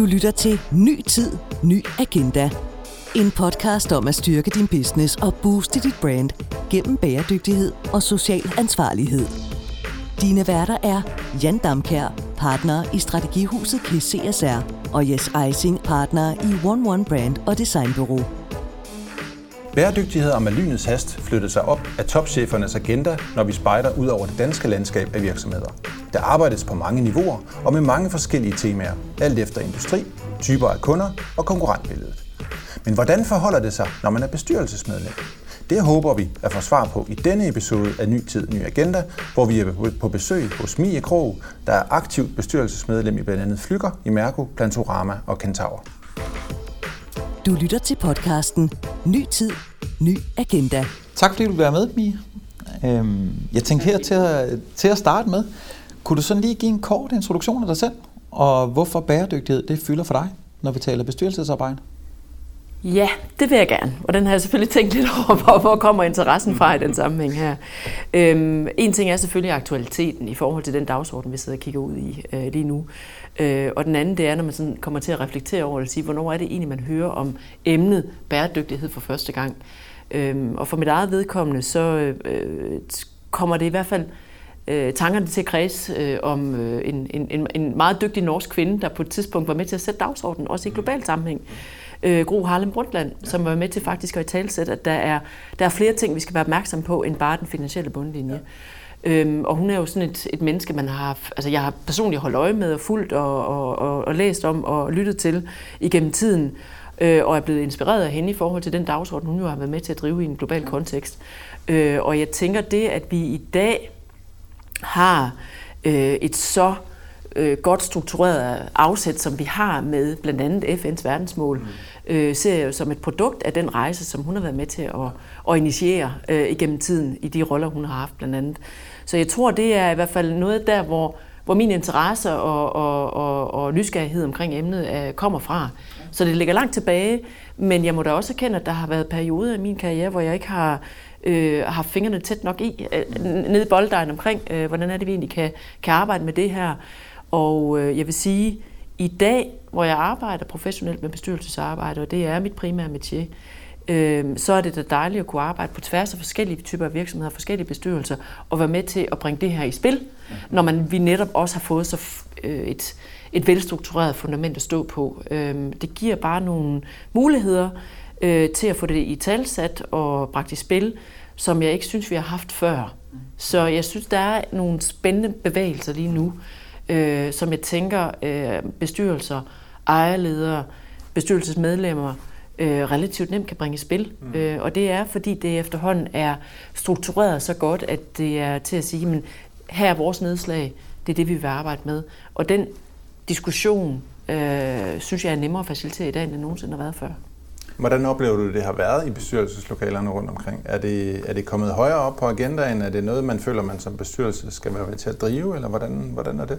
Du lytter til Ny Tid, Ny Agenda. En podcast om at styrke din business og booste dit brand gennem bæredygtighed og social ansvarlighed. Dine værter er Jan Damkær, partner i Strategihuset KCSR, og Jes Eising, partner i One One Brand og Designbureau. Bæredygtighed og med lynets hast flyttede sig op af topchefernes agenda, når vi spejder ud over det danske landskab af virksomheder. Der arbejdes på mange niveauer og med mange forskellige temaer, alt efter industri, typer af kunder og konkurrentbilledet. Men hvordan forholder det sig, når man er bestyrelsesmedlem? Det håber vi at få svar på i denne episode af Ny Tid, Ny Agenda, hvor vi er på besøg hos Mie Krog, der er aktivt bestyrelsesmedlem i blandt andet Flyger, Imerco, Plantorama og Kentaur. Du lytter til podcasten Ny Tid, Ny Agenda. Tak fordi du vil være med, Mie. Øhm, jeg tænkte her til at, til at starte med, kunne du sådan lige give en kort introduktion af dig selv, og hvorfor bæredygtighed det fylder for dig, når vi taler bestyrelsesarbejde? Ja, det vil jeg gerne. Og den har jeg selvfølgelig tænkt lidt over, hvor, hvor kommer interessen fra i den sammenhæng her. Øhm, en ting er selvfølgelig aktualiteten i forhold til den dagsorden, vi sidder og kigger ud i øh, lige nu. Øh, og den anden, det er, når man sådan kommer til at reflektere over det, og sige, hvornår er det egentlig, man hører om emnet bæredygtighed for første gang. Øhm, og for mit eget vedkommende, så øh, kommer det i hvert fald øh, tankerne til at kreds øh, om øh, en, en, en meget dygtig norsk kvinde, der på et tidspunkt var med til at sætte dagsordenen, også i global sammenhæng. Øh, Gro Harlem Brundtland, som var med til faktisk at i talsætte, at der er, der er flere ting, vi skal være opmærksom på, end bare den finansielle bundlinje. Ja. Øhm, og hun er jo sådan et, et menneske, man har, altså jeg har personligt holdt øje med og fulgt og, og, og, og læst om og lyttet til igennem tiden, øh, og er blevet inspireret af hende i forhold til den dagsorden, hun jo har været med til at drive i en global kontekst. Øh, og jeg tænker det, at vi i dag har øh, et så øh, godt struktureret afsæt, som vi har med blandt andet FN's verdensmål, mm. øh, ser jeg jo som et produkt af den rejse, som hun har været med til at, at initiere øh, igennem tiden i de roller, hun har haft blandt andet. Så jeg tror, det er i hvert fald noget der, hvor, hvor min interesse og, og, og, og nysgerrighed omkring emnet øh, kommer fra. Så det ligger langt tilbage, men jeg må da også erkende, at der har været perioder i min karriere, hvor jeg ikke har øh, har fingrene tæt nok i, øh, nede i bolddejen omkring, øh, hvordan er det, vi egentlig kan, kan arbejde med det her. Og øh, jeg vil sige, i dag, hvor jeg arbejder professionelt med bestyrelsesarbejde, og det er mit primære métier, øh, så er det da dejligt at kunne arbejde på tværs af forskellige typer af virksomheder, forskellige bestyrelser, og være med til at bringe det her i spil, når man, vi netop også har fået så øh, et, et velstruktureret fundament at stå på. Øh, det giver bare nogle muligheder øh, til at få det i talsat og bragt i spil, som jeg ikke synes, vi har haft før. Så jeg synes, der er nogle spændende bevægelser lige nu, øh, som jeg tænker øh, bestyrelser, ejerledere, bestyrelsesmedlemmer øh, relativt nemt kan bringe i spil. Mm. Øh, og det er, fordi det efterhånden er struktureret så godt, at det er til at sige, men her er vores nedslag, det er det, vi vil arbejde med. Og den diskussion, øh, synes jeg er nemmere at facilitere i dag, end det nogensinde har været før. Hvordan oplever du, det har været i bestyrelseslokalerne rundt omkring? Er det, er det kommet højere op på agendaen? Er det noget, man føler, man som bestyrelse skal være med til at drive, eller hvordan, hvordan er det?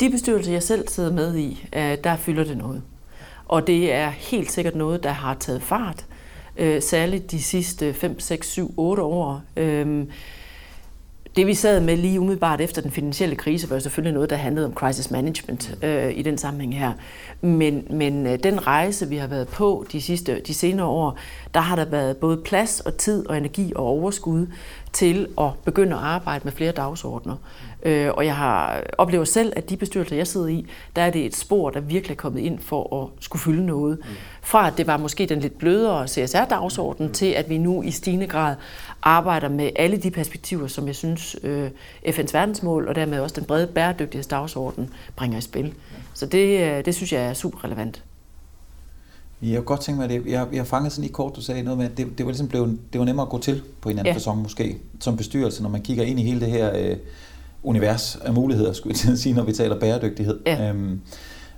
De bestyrelser, jeg selv sidder med i, øh, der fylder det noget. Og det er helt sikkert noget, der har taget fart, øh, særligt de sidste 5, 6, 7, 8 år. Øhm, det vi sad med lige umiddelbart efter den finansielle krise, var selvfølgelig noget, der handlede om crisis management øh, i den sammenhæng her. Men, men øh, den rejse, vi har været på de, sidste, de senere år, der har der været både plads og tid og energi og overskud til at begynde at arbejde med flere dagsordner. Øh, og jeg har oplever selv, at de bestyrelser, jeg sidder i, der er det et spor, der virkelig er kommet ind for at skulle fylde noget. Fra at det var måske den lidt blødere CSR-dagsorden, til at vi nu i stigende grad arbejder med alle de perspektiver, som jeg synes øh, FN's verdensmål og dermed også den brede bæredygtighedsdagsorden bringer i spil. Så det, øh, det synes jeg er super relevant. Jeg kunne godt tænke mig, at jeg, jeg fangede sådan lige kort, du sagde noget med, at det, det var ligesom blevet, det var nemmere at gå til på en anden ja. fasong måske, som bestyrelse, når man kigger ind i hele det her øh, univers af muligheder, skulle jeg sige, når vi taler bæredygtighed. Ja. Øhm,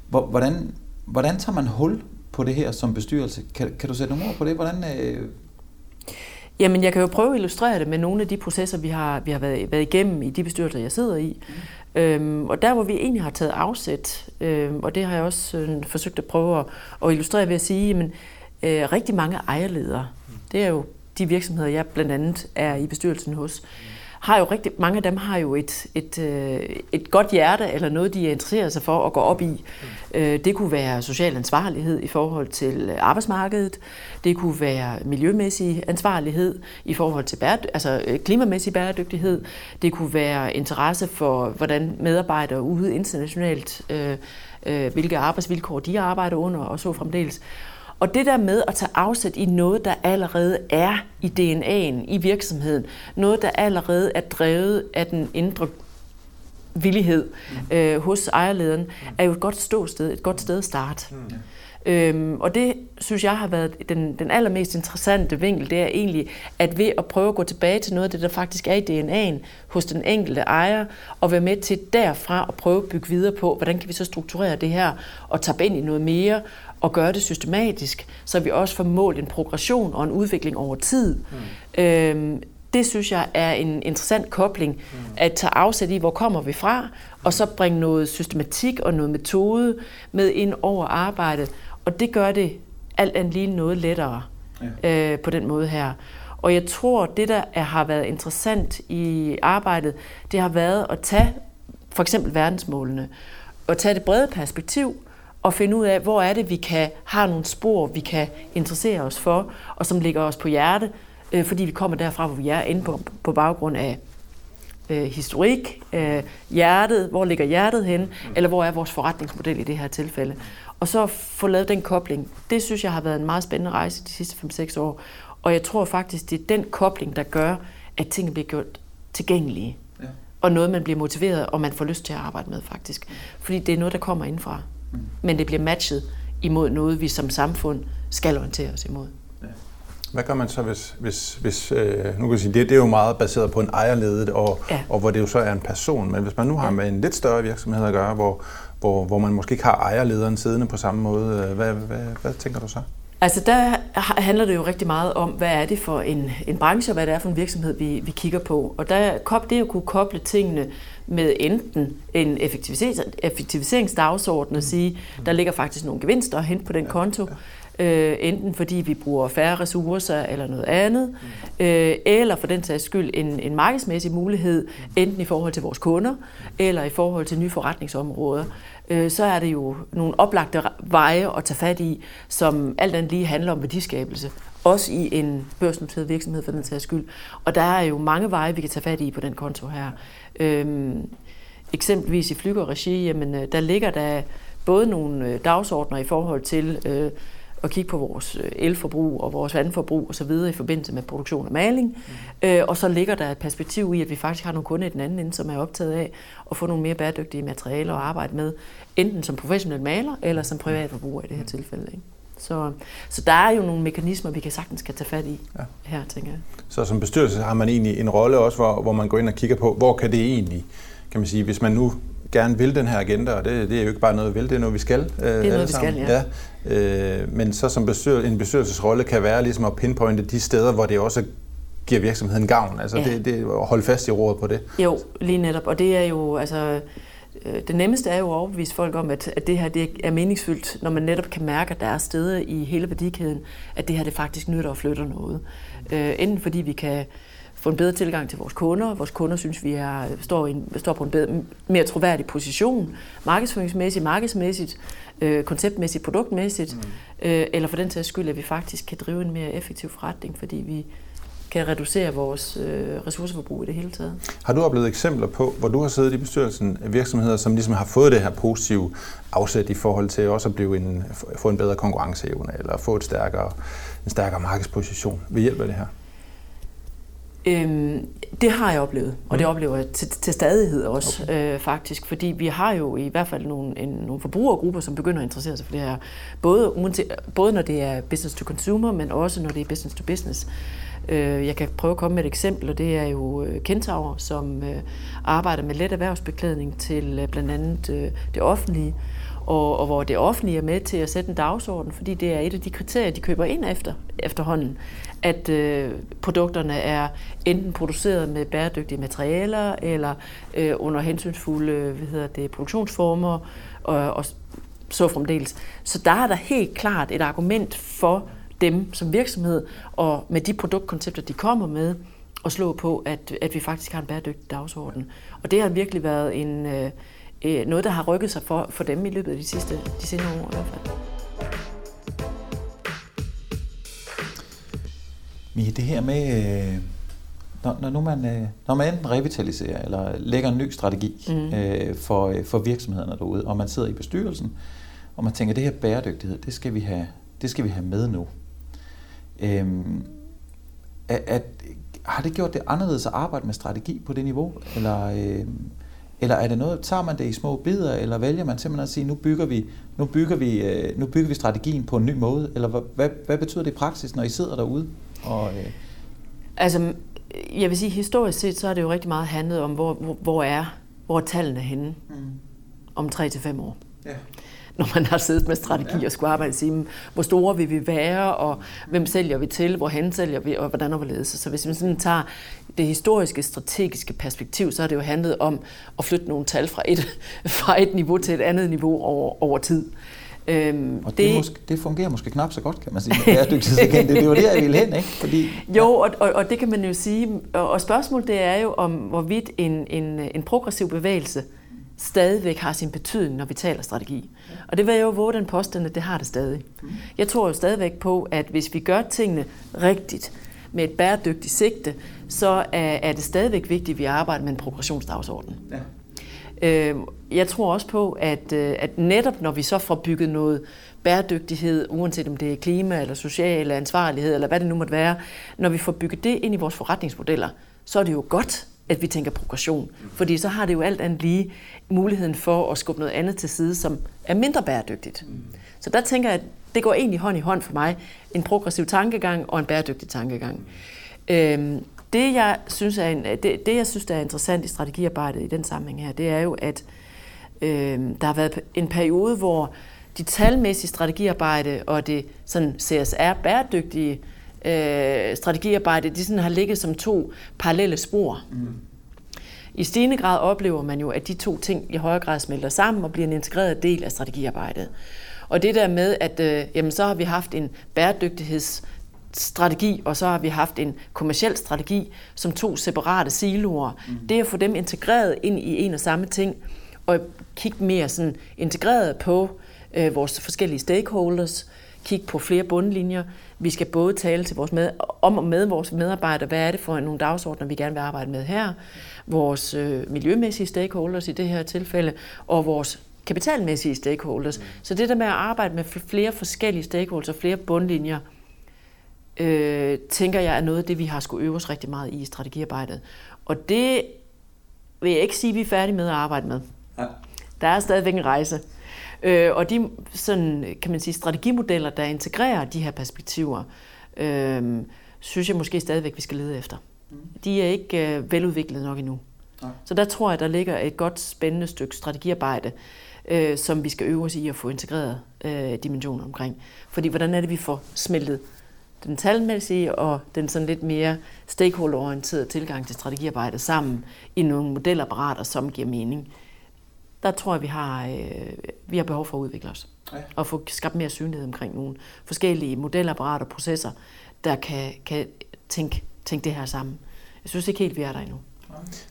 hvordan, hvordan tager man hul på det her som bestyrelse? Kan, kan du sætte nogle ord på det? Hvordan, øh, Jamen, jeg kan jo prøve at illustrere det med nogle af de processer, vi har, vi har været, været igennem i de bestyrelser, jeg sidder i. Mm. Øhm, og der, hvor vi egentlig har taget afsæt, øhm, og det har jeg også øh, forsøgt at prøve at, at illustrere ved at sige, at øh, rigtig mange ejerledere, mm. det er jo de virksomheder, jeg blandt andet er i bestyrelsen hos, har jo rigtig mange af dem har jo et, et, øh, et godt hjerte eller noget, de interesserer sig for at gå op i. Mm. Det kunne være social ansvarlighed i forhold til arbejdsmarkedet. Det kunne være miljømæssig ansvarlighed i forhold til bæred, altså klimamæssig bæredygtighed. Det kunne være interesse for, hvordan medarbejdere ude internationalt, hvilke arbejdsvilkår de arbejder under og så fremdeles. Og det der med at tage afsæt i noget, der allerede er i DNA'en i virksomheden, noget, der allerede er drevet af den indre villighed øh, hos ejerlederen, er jo et godt ståsted, et godt sted at starte. Mm. Øhm, og det synes jeg har været den, den allermest interessante vinkel, det er egentlig, at ved at prøve at gå tilbage til noget af det, der faktisk er i DNA'en hos den enkelte ejer, og være med til derfra at prøve at bygge videre på, hvordan kan vi så strukturere det her, og tage ind i noget mere, og gøre det systematisk, så vi også får målt en progression og en udvikling over tid. Mm. Øhm, det synes jeg er en interessant kobling, mm. at tage afsæt i, hvor kommer vi fra, og så bringe noget systematik og noget metode med ind over arbejdet. Og det gør det alt andet lige noget lettere ja. øh, på den måde her. Og jeg tror, det der er, har været interessant i arbejdet, det har været at tage for eksempel verdensmålene, og tage det brede perspektiv, og finde ud af, hvor er det, vi kan have nogle spor, vi kan interessere os for, og som ligger os på hjerte, øh, fordi vi kommer derfra, hvor vi er, inde på, på baggrund af øh, historik, øh, hjertet, hvor ligger hjertet hen, eller hvor er vores forretningsmodel i det her tilfælde. Og så få lavet den kobling. Det synes jeg har været en meget spændende rejse de sidste 5-6 år. Og jeg tror faktisk, det er den kobling, der gør, at tingene bliver gjort tilgængelige. Ja. Og noget, man bliver motiveret, og man får lyst til at arbejde med faktisk. Fordi det er noget, der kommer indfra men det bliver matchet imod noget, vi som samfund skal orientere os imod. Hvad gør man så, hvis, hvis, hvis øh, nu kan jeg sige, det, det er jo meget baseret på en ejerledet, og, ja. og hvor det jo så er en person, men hvis man nu har med en lidt større virksomhed at gøre, hvor, hvor, hvor man måske ikke har ejerlederen siddende på samme måde, øh, hvad, hvad, hvad, hvad tænker du så? Altså der handler det jo rigtig meget om, hvad er det for en, en branche, og hvad det er for en virksomhed, vi, vi kigger på. Og der, det at kunne koble tingene med enten en effektiviseringsdagsorden og sige, der ligger faktisk nogle gevinster at hente på den konto, øh, enten fordi vi bruger færre ressourcer eller noget andet, øh, eller for den sags skyld en, en markedsmæssig mulighed, enten i forhold til vores kunder, eller i forhold til nye forretningsområder, øh, så er det jo nogle oplagte veje at tage fat i, som alt andet lige handler om værdiskabelse. Også i en børsnoteret virksomhed for den sags skyld. Og der er jo mange veje, vi kan tage fat i på den konto her. Øhm, eksempelvis i flygerregi, jamen, øh, der ligger der både nogle øh, dagsordner i forhold til øh, at kigge på vores øh, elforbrug og vores vandforbrug osv. i forbindelse med produktion og maling. Mm. Øh, og så ligger der et perspektiv i, at vi faktisk har nogle kunder i den anden ende, som er optaget af at få nogle mere bæredygtige materialer at arbejde med, enten som professionel maler eller som privatforbruger i det her tilfælde. Ikke? Så, så der er jo nogle mekanismer, vi kan sagtens kan tage fat i ja. her, tænker jeg. Så som bestyrelse har man egentlig en rolle også, hvor, hvor man går ind og kigger på, hvor kan det egentlig, kan man sige, hvis man nu gerne vil den her agenda, og det, det er jo ikke bare noget, vi vil, det er noget, vi skal. Øh, det er noget, vi skal, ja. ja. Øh, men så som bestyr, en bestyrelsesrolle kan være ligesom at pinpointe de steder, hvor det også giver virksomheden gavn. Altså ja. det, det, holde fast i rådet på det. Jo, lige netop. Og det er jo, altså, øh, det nemmeste er jo at overbevise folk om, at, at det her det er meningsfyldt, når man netop kan mærke, at der er steder i hele værdikæden, at det her det faktisk nytter og flytter noget. Øh, enten fordi vi kan få en bedre tilgang til vores kunder. Vores kunder synes, vi er, står, en, står på en bedre, mere troværdig position, markedsføringsmæssigt, markedsmæssigt, øh, konceptmæssigt, produktmæssigt, mm. øh, eller for den sags skyld, at vi faktisk kan drive en mere effektiv forretning, fordi vi kan reducere vores øh, ressourceforbrug i det hele taget. Har du oplevet eksempler på, hvor du har siddet i bestyrelsen af virksomheder, som ligesom har fået det her positive afsæt i forhold til også at blive en, få en bedre konkurrenceevne, eller få et stærkere, en stærkere markedsposition ved hjælp af det her? Øhm, det har jeg oplevet, og det mm. oplever jeg til, til stadighed også okay. øh, faktisk, fordi vi har jo i hvert fald nogle, en, nogle forbrugergrupper, som begynder at interessere sig for det her, både, både når det er business to consumer, men også når det er business to business. Øh, jeg kan prøve at komme med et eksempel, og det er jo øh, Kentaur, som øh, arbejder med let erhvervsbeklædning til øh, blandt andet øh, det offentlige, og, og hvor det offentlige er med til at sætte en dagsorden, fordi det er et af de kriterier, de køber ind efter efterhånden, at øh, produkterne er enten produceret med bæredygtige materialer, eller øh, under hensynsfulde hvad hedder det, produktionsformer, og, og så fremdeles. Så der er der helt klart et argument for dem som virksomhed, og med de produktkoncepter, de kommer med, at slå på, at, at vi faktisk har en bæredygtig dagsorden. Og det har virkelig været en, øh, øh, noget, der har rykket sig for, for dem i løbet af de sidste de senere år i hvert fald. Mie, det her med, øh, når, når, nu man, øh, når man enten revitaliserer eller lægger en ny strategi mm. øh, for, øh, for virksomhederne derude, og man sidder i bestyrelsen, og man tænker, at det her bæredygtighed, det skal vi have, det skal vi have med nu. Øhm, at, at, har det gjort det anderledes at arbejde med strategi på det niveau? Eller, øh, eller er det noget, tager man det i små bidder, eller vælger man simpelthen at sige, nu bygger vi, nu bygger vi, øh, nu bygger vi strategien på en ny måde? Eller hvad, hvad, hvad betyder det i praksis, når I sidder derude? Og, øh... Altså, jeg vil sige, historisk set, så har det jo rigtig meget handlet om, hvor, hvor, hvor er hvor er tallene henne mm. om 3 til fem år. Ja når man har siddet med strategi ja. og skulle arbejde, sige, hvor store vil vi være, og hvem sælger vi til, hvorhen sælger vi, og hvordan overledes. Så hvis man sådan tager det historiske, strategiske perspektiv, så har det jo handlet om at flytte nogle tal fra et, fra et niveau til et andet niveau over, over tid. Øhm, og det, det, måske, det fungerer måske knap så godt, kan man sige, med bæredygtighedsagent. det er jo det, jeg vil hen, ikke? Fordi, ja. Jo, og, og, og det kan man jo sige. Og, og spørgsmålet det er jo, om hvorvidt en, en, en progressiv bevægelse stadigvæk har sin betydning, når vi taler strategi. Og det vil jeg jo våge den påstand, at det har det stadig. Jeg tror jo stadigvæk på, at hvis vi gør tingene rigtigt, med et bæredygtigt sigte, så er det stadigvæk vigtigt, at vi arbejder med en progressionsdagsorden. Ja. Øhm, jeg tror også på, at, øh, at netop når vi så får bygget noget bæredygtighed, uanset om det er klima eller social ansvarlighed, eller hvad det nu måtte være, når vi får bygget det ind i vores forretningsmodeller, så er det jo godt, at vi tænker progression. Fordi så har det jo alt andet lige muligheden for at skubbe noget andet til side, som er mindre bæredygtigt. Så der tænker jeg, at det går egentlig hånd i hånd for mig. En progressiv tankegang og en bæredygtig tankegang. Øhm, det, jeg synes er en, det, det, jeg synes, der er interessant i strategiarbejdet i den sammenhæng her, det er jo, at øh, der har været en periode, hvor de talmæssige strategiarbejde og det sådan CSR-bæredygtige øh, strategiarbejde, de sådan har ligget som to parallelle spor. Mm. I stigende grad oplever man jo, at de to ting i højere grad smelter sammen og bliver en integreret del af strategiarbejdet. Og det der med, at øh, jamen, så har vi haft en bæredygtigheds strategi, og så har vi haft en kommersiel strategi som to separate siloer. Mm. Det at få dem integreret ind i en og samme ting, og kigge mere sådan integreret på øh, vores forskellige stakeholders, kigge på flere bundlinjer. Vi skal både tale til vores med, om og med vores medarbejdere, hvad er det for nogle dagsordner, vi gerne vil arbejde med her, vores øh, miljømæssige stakeholders i det her tilfælde, og vores kapitalmæssige stakeholders. Mm. Så det der med at arbejde med flere forskellige stakeholders og flere bundlinjer, øh, tænker jeg er noget af det, vi har skulle øve os rigtig meget i strategiarbejdet. Og det vil jeg ikke sige, at vi er færdige med at arbejde med. Ja. Der er stadigvæk en rejse. Øh, og de sådan, kan man sige, strategimodeller, der integrerer de her perspektiver, øh, synes jeg måske stadigvæk, vi skal lede efter. Mm. De er ikke øh, veludviklet nok endnu. Ja. Så der tror jeg, der ligger et godt spændende stykke strategiarbejde, øh, som vi skal øve os i at få integreret øh, dimensioner omkring. Fordi hvordan er det, vi får smeltet den talmæssige og den sådan lidt mere stakeholderorienterede tilgang til strategiarbejde sammen i nogle modelapparater, som giver mening. Der tror jeg, vi har, øh, vi har behov for at udvikle os. Ja. Og få skabt mere synlighed omkring nogle forskellige modelapparater og processer, der kan, kan tænke, tænke det her sammen. Jeg synes ikke helt, vi er der endnu.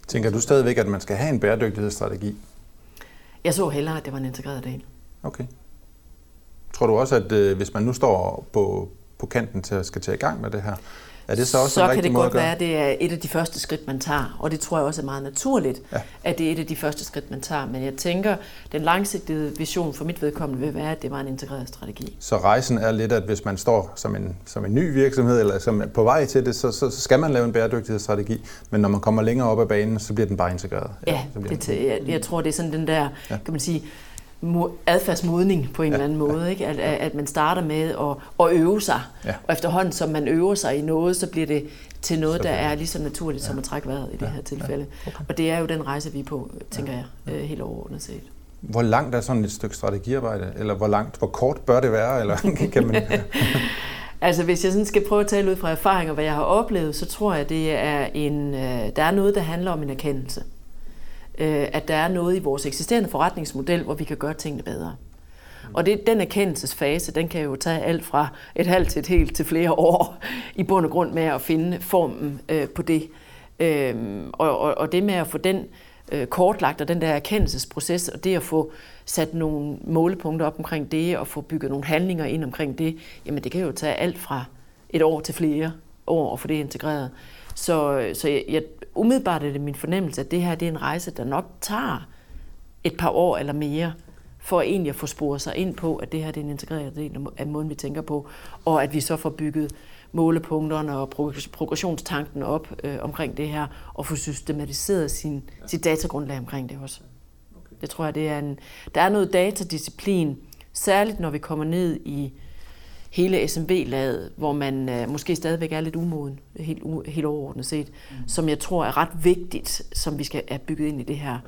Tænker du stadigvæk, at man skal have en bæredygtighedsstrategi? Jeg så hellere, at det var en integreret del. Okay. Tror du også, at øh, hvis man nu står på, på kanten til at skal tage i gang med det her, er det så også så kan det godt være, at det er et af de første skridt, man tager. Og det tror jeg også er meget naturligt, ja. at det er et af de første skridt, man tager. Men jeg tænker, den langsigtede vision for mit vedkommende vil være, at det var en integreret strategi. Så rejsen er lidt, at hvis man står som en, som en ny virksomhed, eller som er på vej til det, så, så skal man lave en bæredygtighedsstrategi. Men når man kommer længere op ad banen, så bliver den bare integreret. Ja, ja det, jeg, jeg tror, det er sådan den der, ja. kan man sige, adfærdsmodning på en ja, eller anden måde. Ja, ikke? At, at man starter med at, at øve sig, ja. og efterhånden som man øver sig i noget, så bliver det til noget, der er lige så naturligt ja. som at trække vejret i det ja, her tilfælde. Ja, okay. Og det er jo den rejse, vi er på, tænker jeg, ja. helt overordnet set. Hvor langt er sådan et stykke strategiarbejde? Eller hvor langt, hvor kort bør det være? Eller kan man... Altså hvis jeg sådan skal prøve at tale ud fra erfaringer, hvad jeg har oplevet, så tror jeg, det er en, øh, der er noget, der handler om en erkendelse. Øh, at der er noget i vores eksisterende forretningsmodel, hvor vi kan gøre tingene bedre. Og det, den erkendelsesfase, den kan jo tage alt fra et halvt til et helt til flere år i bund og grund med at finde formen øh, på det. Øhm, og, og, og det med at få den øh, kortlagt, og den der erkendelsesproces, og det at få sat nogle målepunkter op omkring det, og få bygget nogle handlinger ind omkring det, jamen det kan jo tage alt fra et år til flere år at få det integreret. Så, så jeg, jeg, umiddelbart er det min fornemmelse, at det her det er en rejse, der nok tager et par år eller mere, for egentlig at få sporet sig ind på, at det her det er en integreret del af måden, vi tænker på, og at vi så får bygget målepunkterne og progressionstanken op øh, omkring det her, og få systematiseret sin, sit datagrundlag omkring det også. Det tror jeg, det er en, der er noget datadisciplin, særligt når vi kommer ned i hele SMB-laget, hvor man øh, måske stadigvæk er lidt umoden, helt, u, helt overordnet set, mm. som jeg tror er ret vigtigt, som vi skal have bygget ind i det her.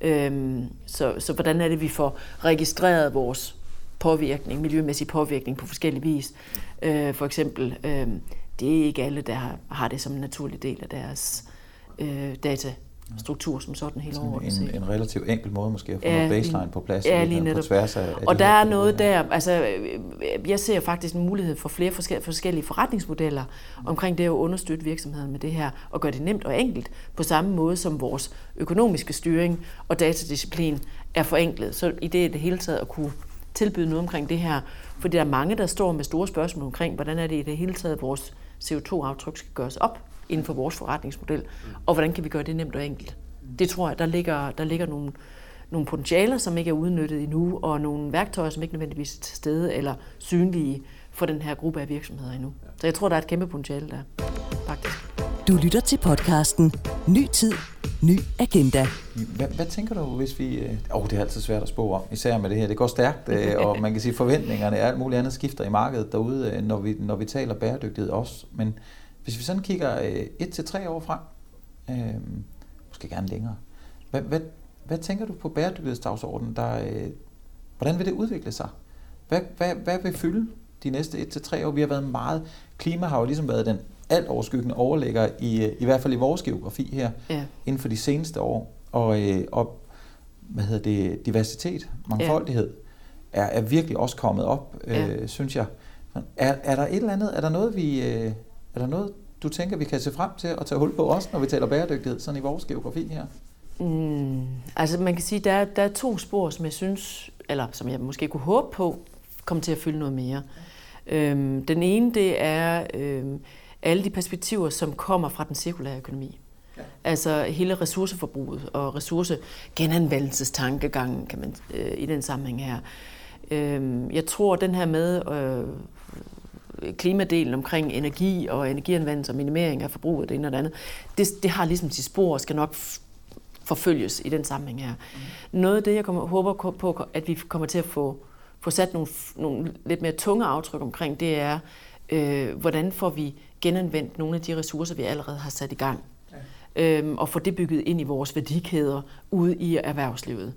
Øhm, så, så hvordan er det, vi får registreret vores påvirkning, miljømæssig påvirkning på forskellige vis. Øh, for eksempel, øh, det er ikke alle, der har, det som en naturlig del af deres øh, data struktur som sådan hele året. En, en relativt enkel måde måske at få ja, noget baseline på plads ja, lige netop. på tværs af, af Og der er noget der, altså jeg ser faktisk en mulighed for flere forskellige forretningsmodeller omkring det at understøtte virksomheden med det her, og gøre det nemt og enkelt, på samme måde som vores økonomiske styring og datadisciplin er forenklet. Så i det, det hele taget at kunne tilbyde noget omkring det her, fordi der er mange, der står med store spørgsmål omkring, hvordan er det i det hele taget, vores CO2-aftryk skal gøres op inden for vores forretningsmodel, og hvordan kan vi gøre det nemt og enkelt. Det tror jeg, der ligger, der ligger nogle, nogle potentialer, som ikke er udnyttet endnu, og nogle værktøjer, som ikke nødvendigvis er til stede eller synlige for den her gruppe af virksomheder endnu. Så jeg tror, der er et kæmpe potentiale der, faktisk. Du lytter til podcasten Ny Tid, Ny Agenda. Hvad, hvad tænker du, hvis vi... Åh, oh, det er altid svært at spå om, især med det her. Det går stærkt, øh, og man kan sige, forventningerne og alt muligt andet skifter i markedet derude, øh, når vi, når vi taler bæredygtighed også. Men hvis vi sådan kigger øh, et til tre år frem, øh, måske gerne længere, hvad, hvad, hvad tænker du på bæredygtighedsdagsordenen? Der, øh, hvordan vil det udvikle sig? Hvad, hvad, hvad vil fylde de næste et til tre år? Vi har været meget... Klima har jo ligesom været den alt overskyggende overligger, i, i hvert fald i vores geografi her, ja. inden for de seneste år. Og, øh, og hvad hedder det, diversitet, mangfoldighed, ja. er, er virkelig også kommet op, øh, ja. synes jeg. Er, er der et eller andet, er der noget, vi, øh, er der noget, du tænker, vi kan se frem til at tage hul på også, når vi taler bæredygtighed, sådan i vores geografi her? Mm, altså man kan sige, der er, der er to spor, som jeg synes, eller som jeg måske kunne håbe på, kommer til at fylde noget mere. Øhm, den ene, det er øhm, alle de perspektiver, som kommer fra den cirkulære økonomi. Ja. Altså hele ressourceforbruget og ressourcegenanvendelsestankegangen, kan man øh, i den sammenhæng her. Øhm, jeg tror, den her med øh, klimadelen omkring energi og energianvendelse og minimering af forbruget, det ene og det andet, det, det har ligesom sit spor og skal nok forfølges i den sammenhæng her. Mm. Noget af det, jeg kommer, håber på, at vi kommer til at få, få sat nogle, nogle lidt mere tunge aftryk omkring, det er, øh, hvordan får vi genanvendt nogle af de ressourcer, vi allerede har sat i gang. Ja. Øhm, og få det bygget ind i vores værdikæder ude i erhvervslivet.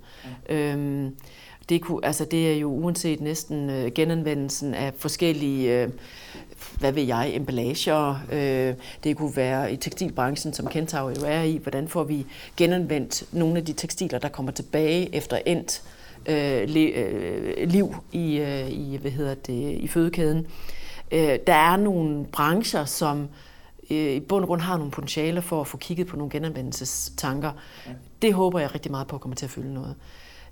Ja. Øhm, det, kunne, altså det er jo uanset næsten øh, genanvendelsen af forskellige, øh, hvad ved jeg, emballager. Øh, det kunne være i tekstilbranchen, som Kentaur jo er i. Hvordan får vi genanvendt nogle af de tekstiler, der kommer tilbage efter endt øh, li, øh, liv i, øh, i, hvad hedder det, i fødekæden. Øh, der er nogle brancher, som øh, i bund og grund har nogle potentialer for at få kigget på nogle genanvendelsestanker. Det håber jeg rigtig meget på kommer til at fylde noget.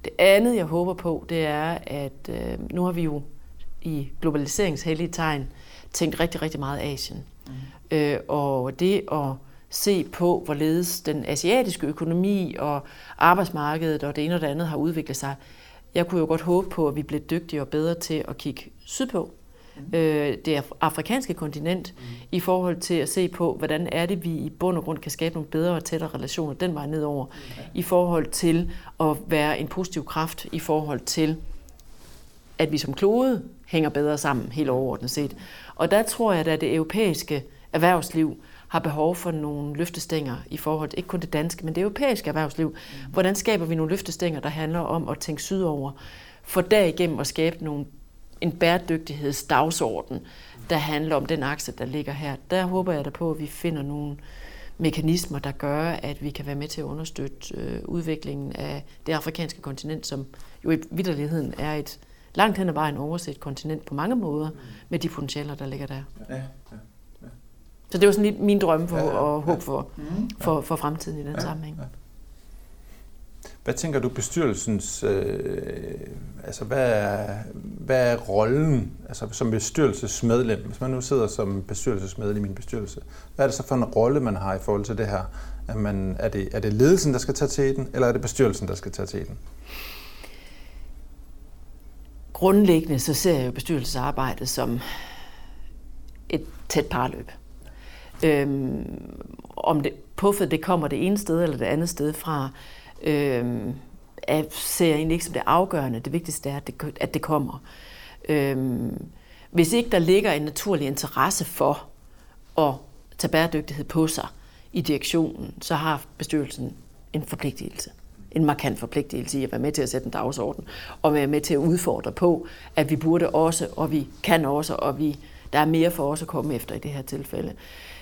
Det andet, jeg håber på, det er, at øh, nu har vi jo i globaliseringshellige tegn tænkt rigtig, rigtig meget Asien. Mm. Øh, og det at se på, hvorledes den asiatiske økonomi og arbejdsmarkedet og det ene og det andet har udviklet sig. Jeg kunne jo godt håbe på, at vi bliver dygtigere og bedre til at kigge sydpå øh, det afrikanske kontinent mm. i forhold til at se på, hvordan er det, vi i bund og grund kan skabe nogle bedre og tættere relationer den vej nedover, okay. i forhold til at være en positiv kraft i forhold til, at vi som klode hænger bedre sammen helt overordnet set. Og der tror jeg, at det europæiske erhvervsliv har behov for nogle løftestænger i forhold til ikke kun det danske, men det europæiske erhvervsliv. Mm. Hvordan skaber vi nogle løftestænger, der handler om at tænke sydover, for derigennem at skabe nogle en bæredygtighedsdagsorden, der handler om den akse, der ligger her. Der håber jeg da på, at vi finder nogle mekanismer, der gør, at vi kan være med til at understøtte øh, udviklingen af det afrikanske kontinent, som jo i vidderligheden er et langt hen ad vejen overset kontinent på mange måder, med de potentialer, der ligger der. Ja, ja. Så det var sådan lidt min drømme for, ja, ja, og håb for, ja. for, for fremtiden i den ja, sammenhæng. Ja. Hvad tænker du bestyrelsens, øh, altså hvad er, hvad er rollen altså som bestyrelsesmedlem? Hvis man nu sidder som bestyrelsesmedlem i min bestyrelse, hvad er det så for en rolle, man har i forhold til det her? Er, man, er, det, er det ledelsen, der skal tage til den, eller er det bestyrelsen, der skal tage til den? Grundlæggende så ser jeg jo bestyrelsesarbejdet som et tæt parløb. Øhm, om det, puffet det kommer det ene sted eller det andet sted fra, øhm, er, ser jeg egentlig ikke som det afgørende. Det vigtigste er, at det, at det kommer. Øh, hvis ikke der ligger en naturlig interesse for at tage bæredygtighed på sig i direktionen, så har bestyrelsen en forpligtelse en markant forpligtelse i at være med til at sætte en dagsorden, og være med til at udfordre på, at vi burde også, og vi kan også, og vi, der er mere for os at komme efter i det her tilfælde.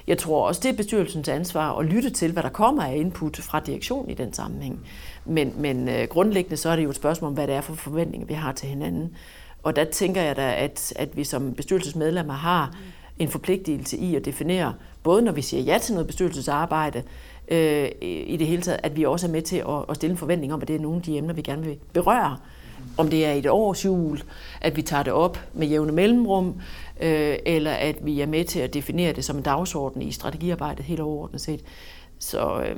Jeg tror også, det er bestyrelsens ansvar at lytte til, hvad der kommer af input fra direktionen i den sammenhæng. Men, men øh, grundlæggende så er det jo et spørgsmål om, hvad det er for forventninger, vi har til hinanden. Og der tænker jeg da, at, at vi som bestyrelsesmedlemmer har en forpligtelse i at definere, både når vi siger ja til noget bestyrelsesarbejde, øh, i det hele taget, at vi også er med til at, at stille en forventning om, at det er nogle af de emner, vi gerne vil berøre. Om det er i et års jul, at vi tager det op med jævne mellemrum, øh, eller at vi er med til at definere det som en dagsorden i strategiarbejdet helt overordnet set. Så øh,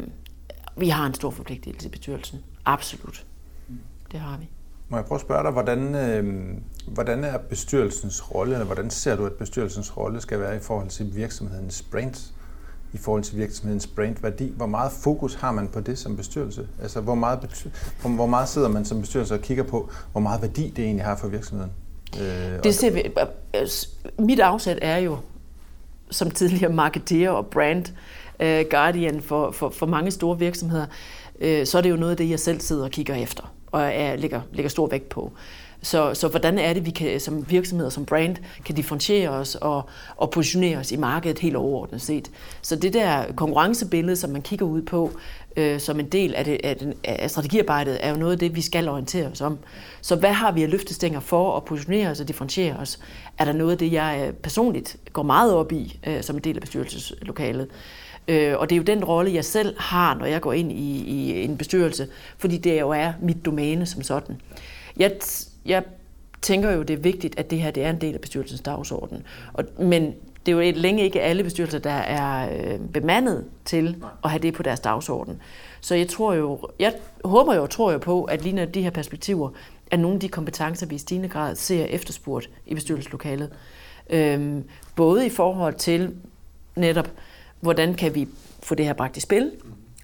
vi har en stor forpligtelse i bestyrelsen. Absolut. Det har vi. Må jeg prøve at spørge dig, hvordan, øh, hvordan er bestyrelsens rolle, eller hvordan ser du, at bestyrelsens rolle skal være i forhold til virksomhedens brand? i forhold til virksomhedens brandværdi. Hvor meget fokus har man på det som bestyrelse? Altså, hvor meget, hvor meget sidder man som bestyrelse og kigger på, hvor meget værdi det egentlig har for virksomheden? Øh, det ser vi. Mit afsæt er jo som tidligere marketeer og brand uh, guardian for, for, for mange store virksomheder, uh, så er det jo noget af det, jeg selv sidder og kigger efter og er, lægger, lægger stor vægt på. Så, så hvordan er det, vi kan, som virksomheder, som brand, kan differentiere os og, og positionere os i markedet helt overordnet set. Så det der konkurrencebillede, som man kigger ud på, øh, som en del af, det, af, den, af strategiarbejdet, er jo noget af det, vi skal orientere os om. Så hvad har vi af løftestænger for at positionere os og differentiere os? Er der noget af det, jeg personligt går meget op i øh, som en del af bestyrelseslokalet? Øh, og det er jo den rolle, jeg selv har, når jeg går ind i, i en bestyrelse, fordi det jo er mit domæne som sådan. Jeg jeg tænker jo, det er vigtigt, at det her det er en del af bestyrelsens dagsorden. Og, men det er jo længe ikke alle bestyrelser, der er øh, bemandet til at have det på deres dagsorden. Så jeg tror jo, jeg håber jo og tror jo på, at lige når de her perspektiver er nogle af de kompetencer, vi i stigende grad ser efterspurgt i bestyrelseslokalet. Øhm, både i forhold til netop, hvordan kan vi få det her bragt i spil,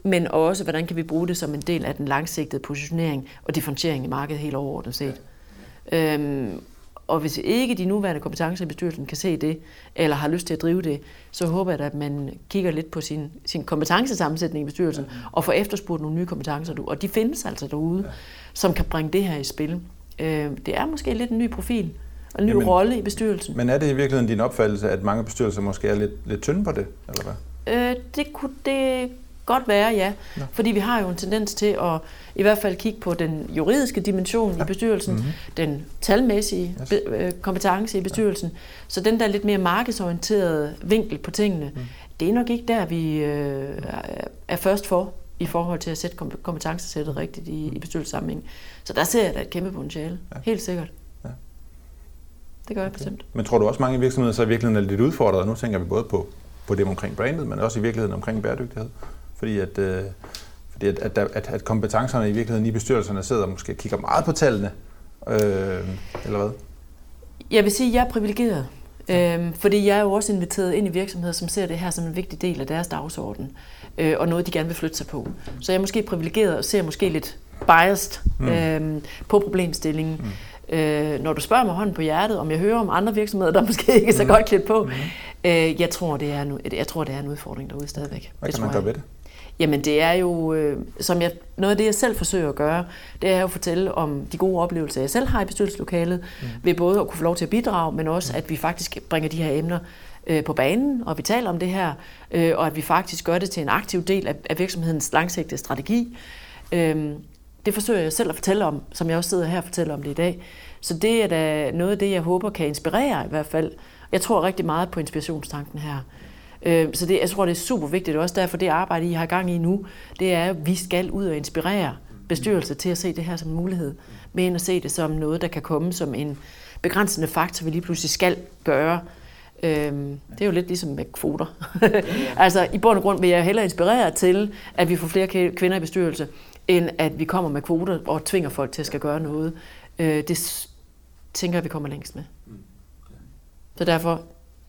men også, hvordan kan vi bruge det som en del af den langsigtede positionering og differentiering i markedet helt overordnet set. Øhm, og hvis ikke de nuværende kompetencer i bestyrelsen kan se det, eller har lyst til at drive det, så håber jeg, at man kigger lidt på sin, sin kompetencesammensætning i bestyrelsen, og får efterspurgt nogle nye kompetencer. Og de findes altså derude, som kan bringe det her i spil. Øhm, det er måske lidt en ny profil, og en ny Jamen, rolle i bestyrelsen. Men er det i virkeligheden din opfattelse, at mange bestyrelser måske er lidt, lidt tynde på det, eller hvad? Øh, det kunne det godt være, ja. ja. Fordi vi har jo en tendens til at i hvert fald kigge på den juridiske dimension ja. i bestyrelsen, mm-hmm. den talmæssige yes. be, øh, kompetence i bestyrelsen. Ja. Så den der lidt mere markedsorienterede vinkel på tingene, mm. det er nok ikke der, vi øh, er først for i forhold til at sætte kompetencesættet rigtigt i, i bestyrelsessammenhæng. Så der ser jeg da et kæmpe potentiale. Ja. Helt sikkert. Ja. Det gør jeg okay. bestemt. Men tror du også, mange virksomheder så i virkeligheden er lidt udfordret? Nu tænker vi både på, på det omkring brandet, men også i virkeligheden omkring bæredygtighed. Fordi at, øh, fordi at, at, at, at kompetencerne i virkeligheden i bestyrelserne sidder og måske kigger meget på tallene, øh, eller hvad? Jeg vil sige, at jeg er privilegeret. Øhm, fordi jeg er jo også inviteret ind i virksomheder, som ser det her som en vigtig del af deres dagsorden, øh, og noget, de gerne vil flytte sig på. Så jeg er måske privilegeret og ser måske lidt biased mm. øhm, på problemstillingen. Mm. Øh, når du spørger mig hånden på hjertet, om jeg hører om andre virksomheder, der måske ikke er så mm. godt klædt på, mm. øh, jeg, tror, det er, jeg tror, det er en udfordring derude stadigvæk. Hvad det kan man gøre ved det? Jamen det er jo, øh, som jeg, noget af det jeg selv forsøger at gøre, det er jo at fortælle om de gode oplevelser, jeg selv har i bestyrelseslokalet, mm. ved både at kunne få lov til at bidrage, men også mm. at vi faktisk bringer de her emner øh, på banen, og vi taler om det her, øh, og at vi faktisk gør det til en aktiv del af, af virksomhedens langsigtede strategi. Øh, det forsøger jeg selv at fortælle om, som jeg også sidder her og fortæller om det i dag. Så det er da noget af det, jeg håber kan inspirere i hvert fald. Jeg tror rigtig meget på inspirationstanken her. Øh, så det, jeg tror, det er super vigtigt. Også derfor det arbejde, I har gang i nu, det er, at vi skal ud og inspirere bestyrelser til at se det her som en mulighed, men at se det som noget, der kan komme som en begrænsende faktor, vi lige pludselig skal gøre. Øhm, det er jo lidt ligesom med kvoter. altså i bund og grund vil jeg hellere inspirere til, at vi får flere kvinder i bestyrelse, end at vi kommer med kvoter og tvinger folk til at skal gøre noget. Øh, det tænker jeg, vi kommer længst med. Så derfor,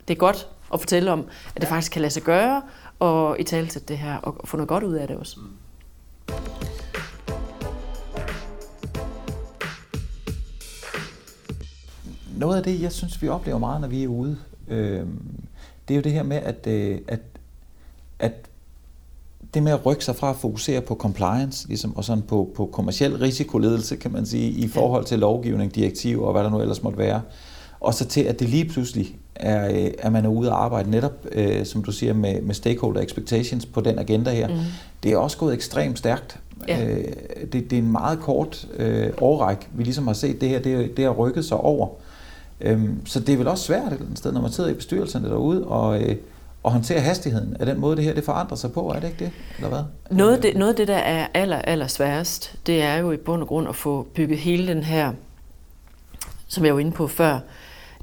det er godt at fortælle om, at det faktisk kan lade sig gøre, og i tale til det her, og få noget godt ud af det også. Noget af det, jeg synes, vi oplever meget, når vi er ude, øh, det er jo det her med, at, øh, at, at det med at rykke sig fra at fokusere på compliance, ligesom, og sådan på, på kommersiel risikoledelse, kan man sige, i forhold til lovgivning, direktiv og hvad der nu ellers måtte være, og så til, at det lige pludselig er, øh, at man er ude og arbejde netop, øh, som du siger, med, med stakeholder expectations på den agenda her. Mm. Det er også gået ekstremt stærkt. Ja. Øh, det, det er en meget kort øh, årræk, vi ligesom har set det her, det, det har rykket sig over. Øhm, så det er vel også svært et eller andet sted, når man sidder i bestyrelserne derude, og, øh, og håndtere hastigheden af den måde, det her det forandrer sig på, er det ikke det? Eller hvad? Noget af det, noget af det der er aller, aller sværest, det er jo i bund og grund at få bygget hele den her, som jeg var inde på før,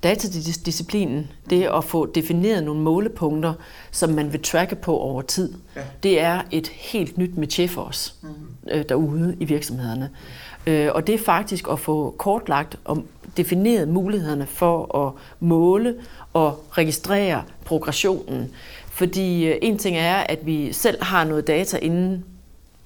datadisciplinen, det at få defineret nogle målepunkter, som man vil tracke på over tid, ja. det er et helt nyt metier for os mm. derude i virksomhederne. Øh, og det er faktisk at få kortlagt og defineret mulighederne for at måle og registrere progressionen. Fordi øh, en ting er, at vi selv har noget data inden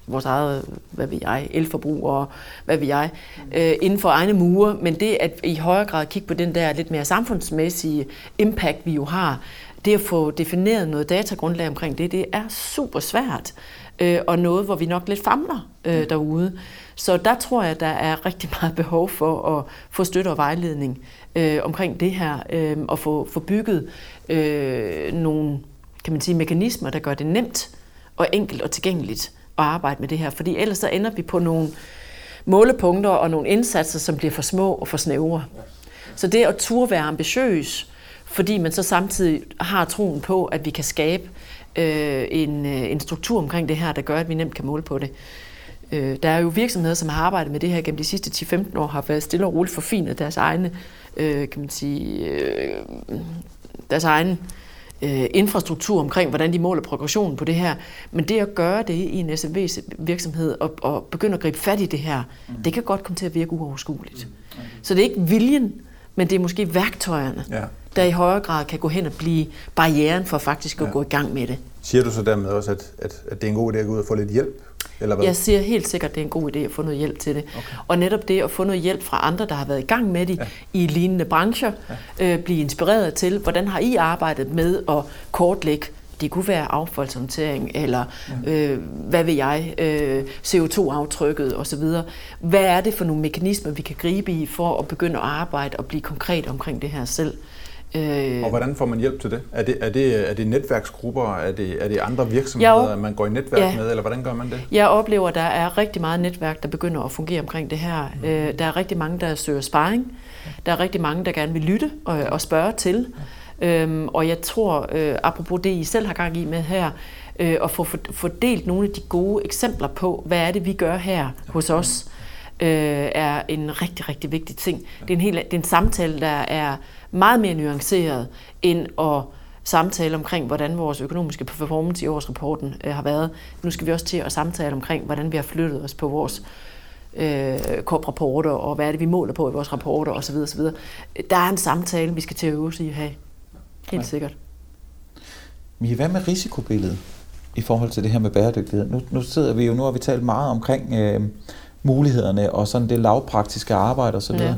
vores eget, hvad vil jeg, elforbrug og hvad vil jeg, øh, inden for egne mure, men det at i højere grad kigge på den der lidt mere samfundsmæssige impact, vi jo har, det at få defineret noget datagrundlag omkring det, det er super svært, øh, og noget, hvor vi nok lidt famler øh, derude. Så der tror jeg, der er rigtig meget behov for at få støtte og vejledning øh, omkring det her, øh, og få, få bygget øh, nogle kan man sige, mekanismer, der gør det nemt og enkelt og tilgængeligt arbejde med det her. Fordi ellers så ender vi på nogle målepunkter og nogle indsatser, som bliver for små og for snævre. Så det at turde være ambitiøs, fordi man så samtidig har troen på, at vi kan skabe øh, en, øh, en struktur omkring det her, der gør, at vi nemt kan måle på det. Øh, der er jo virksomheder, som har arbejdet med det her gennem de sidste 10-15 år, har været stille og roligt forfinet deres egne, øh, kan man sige, øh, deres egen øh, infrastruktur omkring, hvordan de måler progressionen på det her. Men det at gøre det i en SMV-virksomhed og, og begynde at gribe fat i det her, mm. det kan godt komme til at virke uoverskueligt. Mm. Så det er ikke viljen, men det er måske værktøjerne, ja. der i højere grad kan gå hen og blive barrieren for faktisk at ja. gå i gang med det. Siger du så dermed også, at, at, at det er en god idé at gå ud og få lidt hjælp eller hvad? Jeg siger helt sikkert, at det er en god idé at få noget hjælp til det. Okay. Og netop det at få noget hjælp fra andre, der har været i gang med det ja. i lignende brancher, ja. øh, blive inspireret til, hvordan har I arbejdet med at kortlægge det kunne være affaldshåndtering, eller ja. øh, hvad vil jeg, øh, CO2-aftrykket osv. Hvad er det for nogle mekanismer, vi kan gribe i for at begynde at arbejde og blive konkret omkring det her selv? Øh, og hvordan får man hjælp til det? Er det, er det, er det netværksgrupper? Er det, er det andre virksomheder, jeg, man går i netværk ja, med? Eller hvordan gør man det? Jeg oplever, at der er rigtig meget netværk, der begynder at fungere omkring det her. Mm. Øh, der er rigtig mange, der søger sparring. Der er rigtig mange, der gerne vil lytte og, og spørge til. Øhm, og jeg tror, øh, apropos det, I selv har gang i med her, øh, at få fordelt nogle af de gode eksempler på, hvad er det, vi gør her hos os, øh, er en rigtig, rigtig vigtig ting. Det er en, helt, det er en samtale, der er meget mere nuanceret end at samtale omkring, hvordan vores økonomiske performance i årsrapporten øh, har været. Nu skal vi også til at samtale omkring, hvordan vi har flyttet os på vores øh, korprapporter, og hvad er det, vi måler på i vores rapporter osv. osv. Der er en samtale, vi skal til at øve sig i at have. Helt ja. sikkert. Men hvad med risikobilledet i forhold til det her med bæredygtighed? Nu, nu sidder vi jo, nu har vi talt meget omkring øh, mulighederne og sådan det lavpraktiske arbejde osv. Ja.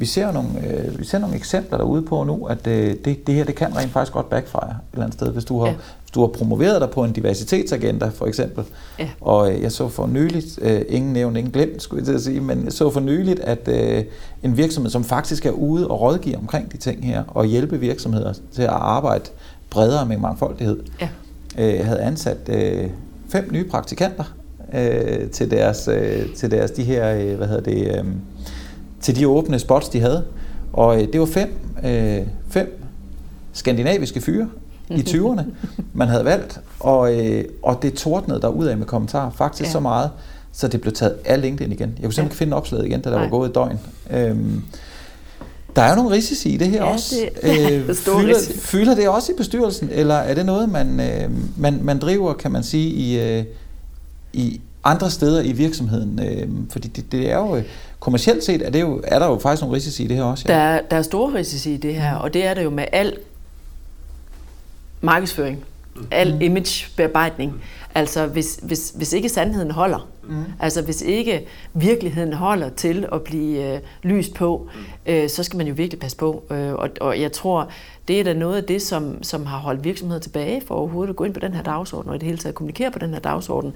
Vi ser nogle, øh, vi ser nogle eksempler derude på nu, at øh, det, det her det kan rent faktisk godt backfire et eller andet sted. Hvis du har, ja. hvis du har promoveret dig på en diversitetsagenda for eksempel, ja. og øh, jeg så for nyligt, øh, ingen nævnt, ingen glemt skulle jeg til at sige, men jeg så for nyligt, at øh, en virksomhed, som faktisk er ude og rådgive omkring de ting her, og hjælpe virksomheder til at arbejde bredere med mangfoldighed, ja. øh, havde ansat øh, fem nye praktikanter øh, til deres, øh, til deres de her, øh, hvad hedder det, øh, til de åbne spots, de havde. Og øh, det var fem, øh, fem skandinaviske fyre i 20'erne, man havde valgt, og, øh, og det tordnede der ud af med kommentarer, faktisk ja. så meget, så det blev taget af LinkedIn igen. Jeg kunne simpelthen ja. finde opslaget igen, da der Nej. var gået et døgn. Øhm, der er jo nogle risici i det her ja, også. Det, øh, fylder, fylder det også i bestyrelsen, eller er det noget, man, øh, man, man driver, kan man sige, i, øh, i andre steder i virksomheden? Øh, fordi det, det er jo, øh, kommercielt set, er, det jo, er der jo faktisk nogle risici i det her også. Ja. Der, der er store risici i det her, og det er der jo med al markedsføring, al mm. imagebearbejdning. Altså hvis, hvis, hvis ikke sandheden holder, mm. altså hvis ikke virkeligheden holder til at blive øh, lyst på, øh, så skal man jo virkelig passe på. Øh, og, og jeg tror, det er da noget af det, som, som har holdt virksomheder tilbage for overhovedet at gå ind på den her dagsorden, og i det hele taget kommunikere på den her dagsorden.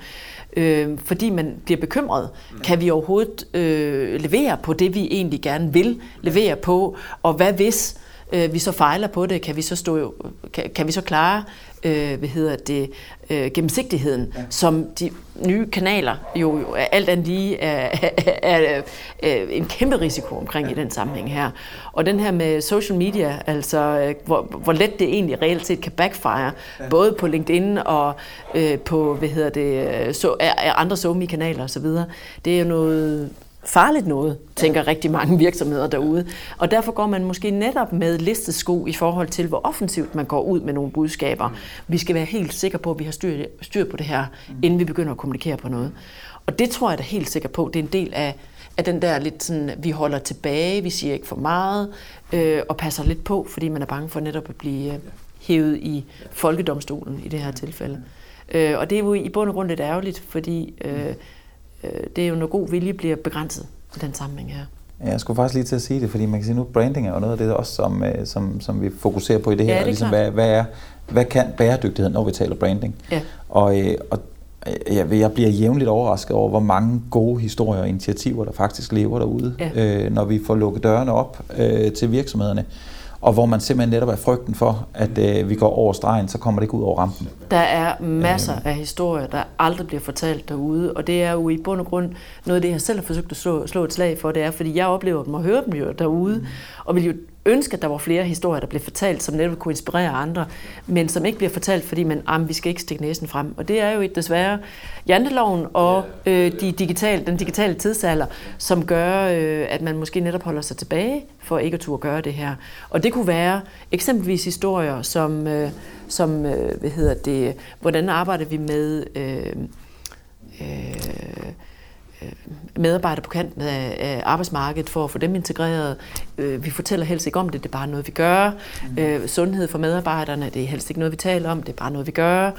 Øh, fordi man bliver bekymret. Kan vi overhovedet øh, levere på det, vi egentlig gerne vil levere på? Og hvad hvis øh, vi så fejler på det? Kan vi så, stå, kan, kan vi så klare øh, hvad hedder det, øh, gennemsigtigheden, ja. som de nye kanaler jo, jo alt andet lige er, er, er, er en kæmpe risiko omkring ja. i den sammenhæng her. Og den her med social media, altså øh, hvor, hvor let det egentlig reelt set kan backfire, ja. både på LinkedIn og øh, på hvad hedder det, så, andre SoMe-kanaler osv., det er jo noget farligt noget, tænker rigtig mange virksomheder derude. Og derfor går man måske netop med listesko i forhold til, hvor offensivt man går ud med nogle budskaber. Vi skal være helt sikre på, at vi har styr, styr på det her, inden vi begynder at kommunikere på noget. Og det tror jeg da helt sikker på, det er en del af, af den der lidt sådan, vi holder tilbage, vi siger ikke for meget, øh, og passer lidt på, fordi man er bange for netop at blive øh, hævet i folkedomstolen i det her tilfælde. Øh, og det er jo i bund og grund lidt ærgerligt, fordi øh, øh, det er jo, når god vilje bliver begrænset i den sammenhæng her. Jeg skulle faktisk lige til at sige det, fordi man kan sige nu, branding er jo noget af det også, som, øh, som, som vi fokuserer på i det her. Ja, det ligesom, hvad, hvad, er, hvad kan bæredygtighed, når vi taler branding? Ja. Og, øh, og jeg, jeg bliver jævnligt overrasket over, hvor mange gode historier og initiativer, der faktisk lever derude, ja. øh, når vi får lukket dørene op øh, til virksomhederne og hvor man simpelthen netop er frygten for, at øh, vi går over stregen, så kommer det ikke ud over rampen. Der er masser af historier, der aldrig bliver fortalt derude, og det er jo i bund og grund noget af det, jeg selv har forsøgt at slå, slå et slag for, det er, fordi jeg oplever dem og hører dem jo derude, og vil jo ønske, at der var flere historier, der blev fortalt, som netop kunne inspirere andre, men som ikke bliver fortalt, fordi man, ah, vi skal ikke stikke næsen frem. Og det er jo et desværre janteloven og øh, de digitale, den digitale tidsalder, som gør, øh, at man måske netop holder sig tilbage for ikke at turde gøre det her. Og det kunne være eksempelvis historier som, øh, som øh, hvad hedder det, hvordan arbejder vi med øh, øh, medarbejdere på kanten af arbejdsmarkedet for at få dem integreret. Øh, vi fortæller helst ikke om det, det er bare noget, vi gør. Mm. Sundhed for medarbejderne, det er helst ikke noget, vi taler om, det er bare noget, vi gør.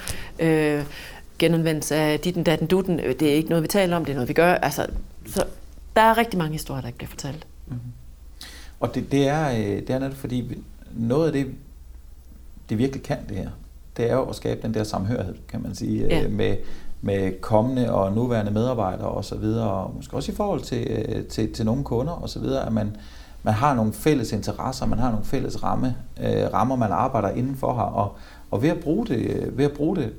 Genanvendelse af ditten, datten, dutten, det er ikke noget, vi taler om, det er noget, vi gør. Altså, så der er rigtig mange historier, der ikke bliver fortalt. Mm. Og det, det, er, det er netop fordi, noget af det, det virkelig kan det her, det er jo at skabe den der samhørighed, kan man sige, ja. med med kommende og nuværende medarbejdere og så videre, og måske også i forhold til, øh, til, til nogle kunder og så videre, at man, man har nogle fælles interesser, man har nogle fælles ramme, øh, rammer, man arbejder indenfor her, og, og ved, at bruge det, ved at bruge det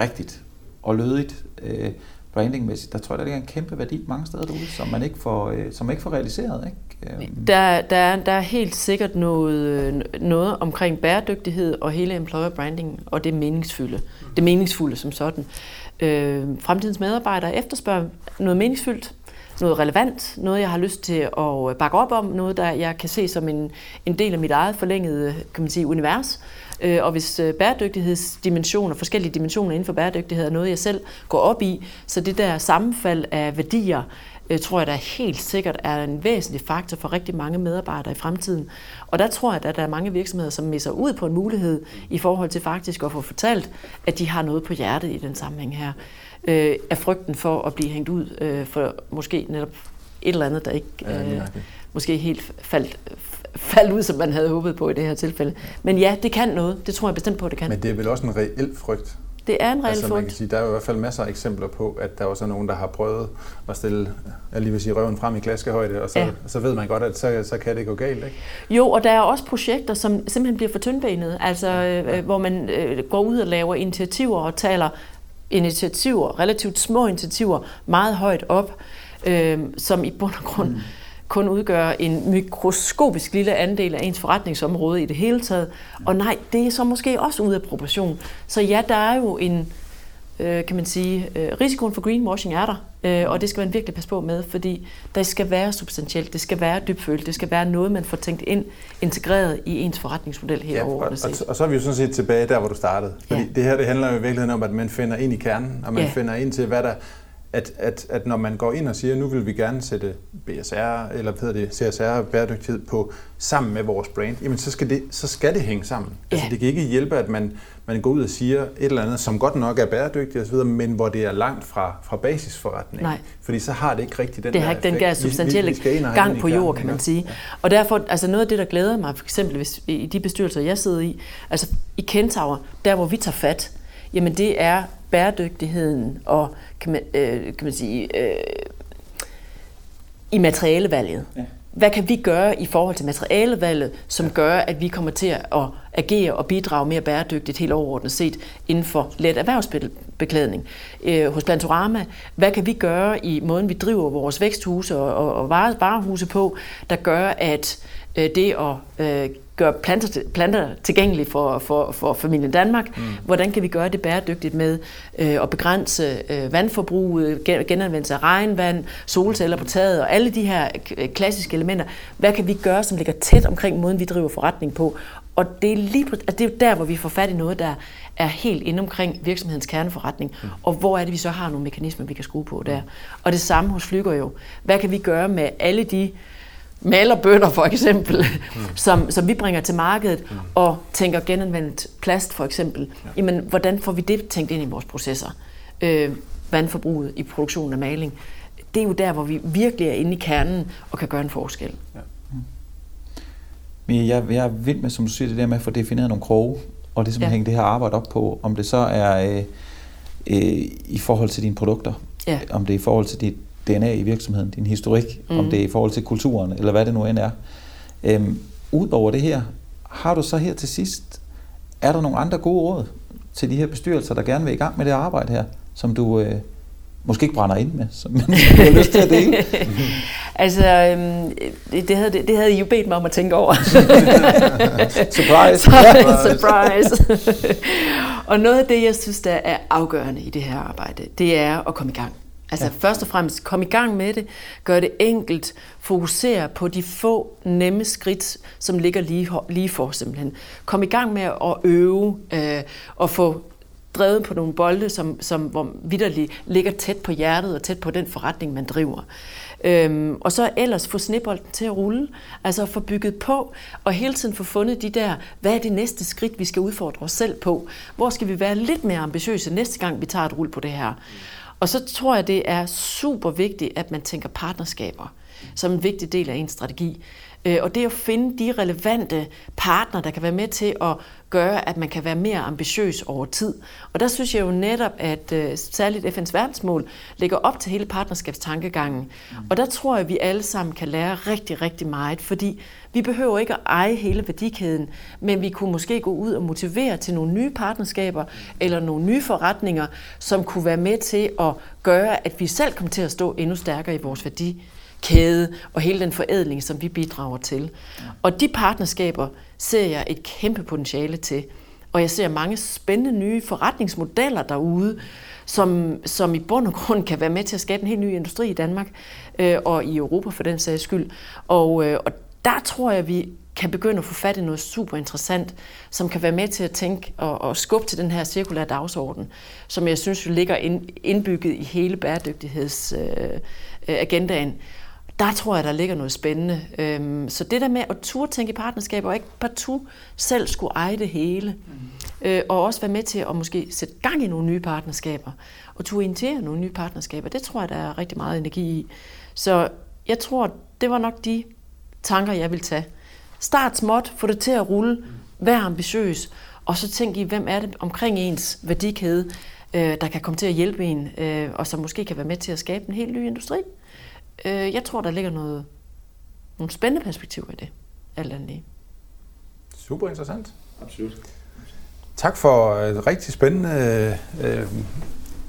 rigtigt og lødigt, øh, brandingmæssigt, der tror jeg, der ligger en kæmpe værdi mange steder derude, som man ikke får, øh, som man ikke får realiseret. Ikke? Der, der, er, der er helt sikkert noget, øh, noget omkring bæredygtighed og hele employer branding, og det meningsfulde. Det meningsfulde som sådan øh, fremtidens medarbejdere efterspørger noget meningsfyldt, noget relevant, noget jeg har lyst til at bakke op om, noget der jeg kan se som en, en del af mit eget forlængede kan man sige, univers. Øh, og hvis øh, bæredygtighedsdimensioner, forskellige dimensioner inden for bæredygtighed er noget, jeg selv går op i, så det der sammenfald af værdier, øh, tror jeg da helt sikkert er en væsentlig faktor for rigtig mange medarbejdere i fremtiden. Og der tror jeg, at der er mange virksomheder, som misser ud på en mulighed i forhold til faktisk at få fortalt, at de har noget på hjertet i den sammenhæng her. Øh, af frygten for at blive hængt ud øh, for måske netop et eller andet, der ikke øh, måske helt faldt, faldt ud, som man havde håbet på i det her tilfælde. Men ja, det kan noget. Det tror jeg bestemt på, at det kan. Men det er vel også en reel frygt det er en reel altså, man kan sige, Der er jo i hvert fald masser af eksempler på, at der også er nogen, der har prøvet at stille, jeg lige vil sige, røven frem i klaskehøjde, og så, ja. så ved man godt, at så, så kan det gå galt. Ikke? Jo, og der er også projekter, som simpelthen bliver for tyndbenet, altså ja. øh, hvor man øh, går ud og laver initiativer og taler initiativer, relativt små initiativer, meget højt op, øh, som i bund og grund mm kun udgør en mikroskopisk lille andel af ens forretningsområde i det hele taget. Og nej, det er så måske også ude af proportion. Så ja, der er jo en, øh, kan man sige, øh, risikoen for greenwashing er der, øh, og det skal man virkelig passe på med, fordi der skal være substantielt, det skal være dybfølt, det skal være noget, man får tænkt ind, integreret i ens forretningsmodel her ja, og, og, og så er vi jo sådan set tilbage der, hvor du startede. Fordi ja. det her det handler jo i virkeligheden om, at man finder ind i kernen, og man ja. finder ind til, hvad der at, at, at når man går ind og siger, nu vil vi gerne sætte BSR, eller hvad hedder det, CSR bæredygtighed på sammen med vores brand, jamen så skal det, så skal det hænge sammen. Ja. Altså det kan ikke hjælpe, at man, man går ud og siger et eller andet, som godt nok er bæredygtigt osv., men hvor det er langt fra, fra basisforretningen. Nej. Fordi så har det ikke rigtig den det har ikke den der substantielle vi, vi gang på jord, kan man sige. Ja. Og derfor, altså noget af det, der glæder mig, for eksempel hvis, i de bestyrelser, jeg sidder i, altså i Kentauer, der hvor vi tager fat, jamen det er bæredygtigheden og, kan man, øh, kan man sige, øh, i materialevalget. Ja. Hvad kan vi gøre i forhold til materialevalget, som gør, at vi kommer til at agere og bidrage mere bæredygtigt helt overordnet set inden for let erhvervsbeklædning? Øh, hos Plantorama, hvad kan vi gøre i måden, vi driver vores væksthuse og, og varehuse på, der gør, at øh, det at øh, gøre planter, planter tilgængelige for, for, for familien Danmark. Mm. Hvordan kan vi gøre det bæredygtigt med øh, at begrænse øh, vandforbruget, genanvendelse af regnvand, solceller på taget og alle de her klassiske elementer. Hvad kan vi gøre, som ligger tæt omkring måden, vi driver forretning på? Og det er, lige, altså det er jo der, hvor vi får fat i noget, der er helt inde omkring virksomhedens kerneforretning. Mm. Og hvor er det, vi så har nogle mekanismer, vi kan skrue på der. Og det samme hos Flyger jo. Hvad kan vi gøre med alle de malerbønder for eksempel, mm. som, som vi bringer til markedet, mm. og tænker genanvendt plast for eksempel. Ja. Jamen, hvordan får vi det tænkt ind i vores processer? Øh, vandforbruget i produktionen af maling. Det er jo der, hvor vi virkelig er inde i kernen og kan gøre en forskel. Ja. Mm. Men jeg, jeg er vild med, som du siger, det der med at få defineret nogle kroge, og ligesom ja. hænge det her arbejde op på, om det så er øh, øh, i forhold til dine produkter, ja. om det er i forhold til dit DNA i virksomheden, din historik, mm. om det er i forhold til kulturen, eller hvad det nu end er. Øhm, Udover det her, har du så her til sidst, er der nogle andre gode råd til de her bestyrelser, der gerne vil i gang med det arbejde her, som du øh, måske ikke brænder ind med, som, du har lyst til at dele? altså, øhm, det, havde, det, havde I jo bedt mig om at tænke over. surprise! surprise! og noget af det, jeg synes, der er afgørende i det her arbejde, det er at komme i gang. Altså ja. først og fremmest, kom i gang med det, gør det enkelt, fokusere på de få nemme skridt, som ligger lige, lige for simpelthen. Kom i gang med at øve øh, og få drevet på nogle bolde, som, som hvor vidderligt ligger tæt på hjertet og tæt på den forretning, man driver. Øhm, og så ellers få snebolden til at rulle, altså få bygget på, og hele tiden få fundet de der, hvad er det næste skridt, vi skal udfordre os selv på? Hvor skal vi være lidt mere ambitiøse næste gang, vi tager et rull på det her? Og så tror jeg, det er super vigtigt, at man tænker partnerskaber som en vigtig del af en strategi. Øh, og det at finde de relevante partner, der kan være med til at gøre, at man kan være mere ambitiøs over tid. Og der synes jeg jo netop, at uh, særligt FN's verdensmål lægger op til hele partnerskabstankegangen. Mm. Og der tror jeg, at vi alle sammen kan lære rigtig, rigtig meget, fordi vi behøver ikke at eje hele værdikæden, men vi kunne måske gå ud og motivere til nogle nye partnerskaber eller nogle nye forretninger, som kunne være med til at gøre, at vi selv kommer til at stå endnu stærkere i vores værdi kæde og hele den forædling, som vi bidrager til. Og de partnerskaber ser jeg et kæmpe potentiale til. Og jeg ser mange spændende nye forretningsmodeller derude, som, som i bund og grund kan være med til at skabe en helt ny industri i Danmark øh, og i Europa for den sags skyld. Og, øh, og der tror jeg, vi kan begynde at få fat i noget super interessant, som kan være med til at tænke og, og skubbe til den her cirkulære dagsorden, som jeg synes jo ligger ind, indbygget i hele bæredygtighedsagendaen. Øh, øh der tror jeg, der ligger noget spændende. Øhm, så det der med at turde tænke i partnerskaber, og ikke partout selv skulle eje det hele, mm. øh, og også være med til at måske sætte gang i nogle nye partnerskaber, og turde initiere nogle nye partnerskaber, det tror jeg, der er rigtig meget energi i. Så jeg tror, det var nok de tanker, jeg vil tage. Start småt, få det til at rulle, vær ambitiøs, og så tænk i, hvem er det omkring ens værdikæde, øh, der kan komme til at hjælpe en, øh, og som måske kan være med til at skabe en helt ny industri. Øh, jeg tror, der ligger noget, nogle spændende perspektiver i det, alt andet lige. Super interessant. Absolut. Tak for et rigtig spændende øh,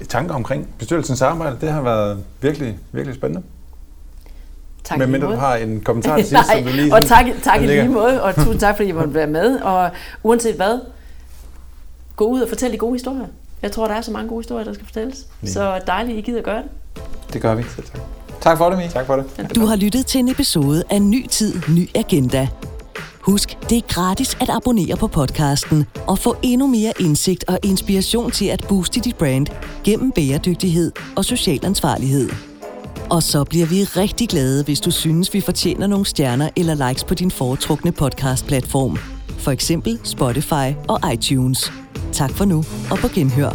tanker omkring bestyrelsens arbejde. Det har været virkelig, virkelig spændende. Tak Men mindre du har en kommentar til sidst, som du lige... og tak, tak i lige måde, og tusind tak, fordi I måtte være med. Og uanset hvad, gå ud og fortæl de gode historier. Jeg tror, der er så mange gode historier, der skal fortælles. Så dejligt, I gider gøre det. Det gør vi. Selv tak. Tak for det, Mie. Tak for det. Du har lyttet til en episode af Ny Tid, Ny Agenda. Husk, det er gratis at abonnere på podcasten og få endnu mere indsigt og inspiration til at booste dit brand gennem bæredygtighed og social ansvarlighed. Og så bliver vi rigtig glade, hvis du synes, vi fortjener nogle stjerner eller likes på din foretrukne podcast-platform. For eksempel Spotify og iTunes. Tak for nu, og på genhør.